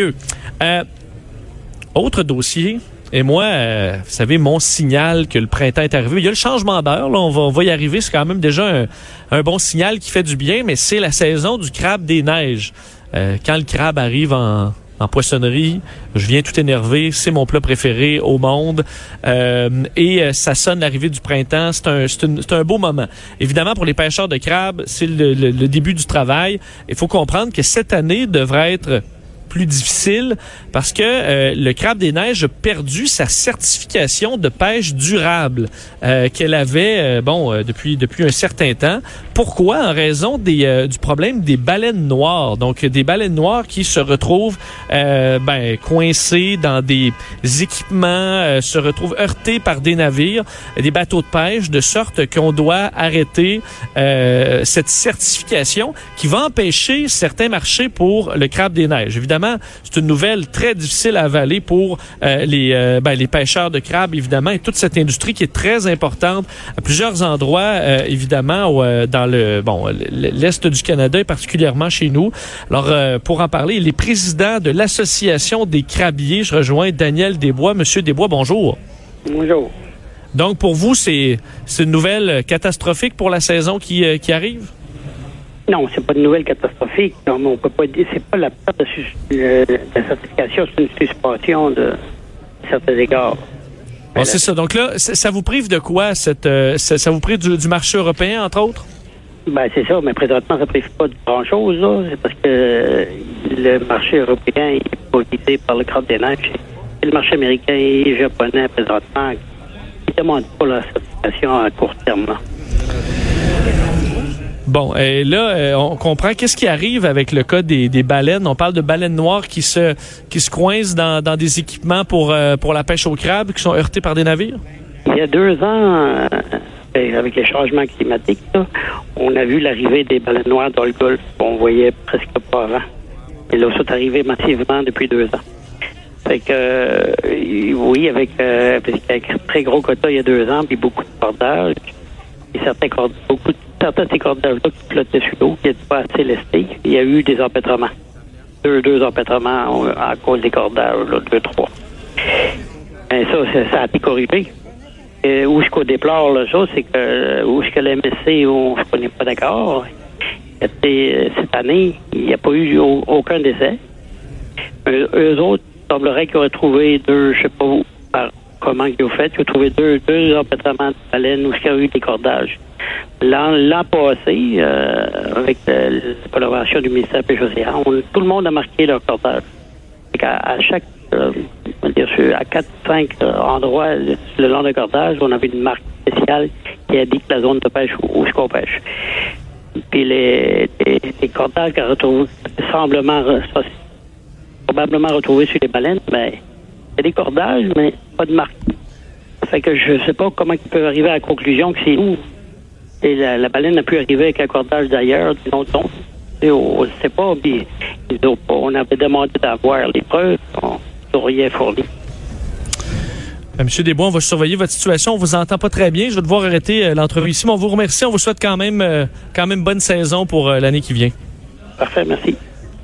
Euh, autre dossier. Et moi, euh, vous savez, mon signal que le printemps est arrivé. Il y a le changement d'heure, là, on va, y arriver. C'est quand même déjà un, bon signal qui fait du bien, mais c'est la saison du crabe des neiges. Euh, quand le crabe arrive en, poissonnerie, je viens tout énervé. C'est mon plat préféré au monde. Et ça sonne l'arrivée du printemps. C'est un, beau moment. Évidemment, pour les pêcheurs de crabes, c'est le- le début du travail. Il faut comprendre que cette année devrait être plus difficile parce que euh, le crabe des neiges a perdu sa certification de pêche durable euh, qu'elle avait euh, bon euh, depuis depuis un certain temps. Pourquoi? En raison des euh, du problème des baleines noires. Donc des baleines noires qui se retrouvent ben coincées dans des équipements, se retrouvent heurtées par des navires, des bateaux de pêche de sorte qu'on doit arrêter cette certification qui va empêcher certains marchés pour le crabe des neiges. Évidemment, c'est une nouvelle très difficile à avaler pour euh, les, euh, ben, les pêcheurs de crabes, évidemment, et toute cette industrie qui est très importante à plusieurs endroits, euh, évidemment, dans le bon l'est du Canada et particulièrement chez nous. Alors, pour en parler, il est président de l'Association des crabiers. Je rejoins Daniel Desbois. Monsieur Desbois, bonjour. Bonjour. Donc, pour vous, c'est une nouvelle catastrophique pour la saison qui, qui arrive? Non, c'est pas une nouvelle catastrophique. Non, mais on peut pas dire. C'est pas la perte de, sus- euh, la certification, c'est une suspension de certains égards. Bon, c'est ça. Donc là, ça vous prive de quoi? Cette, euh, ça, ça vous prive du, du marché européen, entre autres? Ben c'est ça, mais présentement, ça ne prive pas de grand chose, là. C'est parce que euh, le marché européen est pas guidé par le crabe des neiges. Et le marché américain et japonais, présentement, ils ne demandent pas la certification à court terme. là. Bon, et là, euh, on comprend qu'est-ce qui arrive avec le cas des, des baleines. On parle de baleines noires qui se qui se coincent dans, dans des équipements pour euh, pour la pêche au crabe, qui sont heurtés par des navires. Il y a deux ans, euh, avec les changements climatiques, on a vu l'arrivée des baleines noires dans le Golfe. On voyait presque pas avant. Et là, c'est arrivé massivement depuis deux ans. Fait que, oui, avec, avec un très gros quota il y a deux ans, puis beaucoup de cordages, et certains cordages, beaucoup de, certains de ces cordages-là qui flottaient sur l'eau, qui n'étaient pas assez lestés, il y a eu des empêtrements. Deux, deux empêtrements à cause des cordages, là, deux, trois. Ben, ça, ça, a été corrigé. Euh, où ce qu'on déplore, là, ça, c'est que où ce que la MSC, on ne n'est pas d'accord. Euh, Cette année, il n'y a pas eu au- aucun décès. Euh, eux autres, il semblerait qu'ils auraient trouvé deux, je sais pas où, comment ils ont fait, ils ont trouvé deux, deux empêtrements de baleines où il y a eu des cordages. L'an, passé, euh, avec la collaboration du ministère de la Pêche Océan, on- tout le monde a marqué leur cordage. À, chaque, euh, à 4-5 endroits euh, le long de cordage, on avait une marque spéciale qui indique la zone de pêche où, où est-ce qu'on pêche. Puis les, les, les cordages qu'on retrouve probablement retrouvés sur les baleines, mais y a des cordages, mais pas de marque. Fait que je sais pas comment ils peuvent arriver à la conclusion que c'est nous. Et la, la baleine a pu arriver avec un cordage d'ailleurs. Et on ne sait pas, puis on avait demandé d'avoir les preuves, on n'a rien fourni. Euh, Monsieur Desbois, on va surveiller votre situation. On vous entend pas très bien. Je vais devoir arrêter euh, l'entrevue ici. Mais on vous remercie. On vous souhaite quand même euh, quand même bonne saison pour l'année qui vient. Parfait, merci.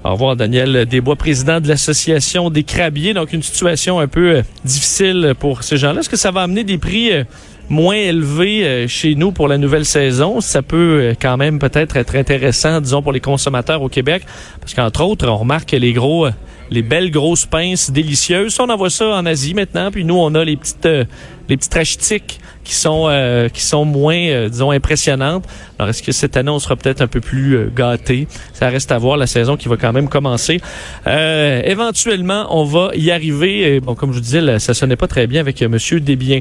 Au revoir, Daniel Desbois, président de l'Association des crabiers. Donc, une situation un peu euh, difficile pour ces gens-là. Est-ce que ça va amener des prix euh, moins élevés euh, chez nous pour la nouvelle saison? Ça peut euh, quand même peut-être être intéressant, disons, pour les consommateurs au Québec. Parce qu'entre autres, on remarque que les gros, euh, les belles grosses pinces délicieuses, ça, on envoie ça en Asie maintenant. Puis nous, on a les petites, les petites rachetiques qui sont, euh, qui sont moins, euh, disons, impressionnantes. Alors, est-ce que cette année, on sera peut-être un peu plus euh, gâté? Ça reste à voir la saison qui va quand même commencer. Éventuellement, on va y arriver. Bon, comme je vous disais, là, ça sonnait pas très bien avec Monsieur Desbiens.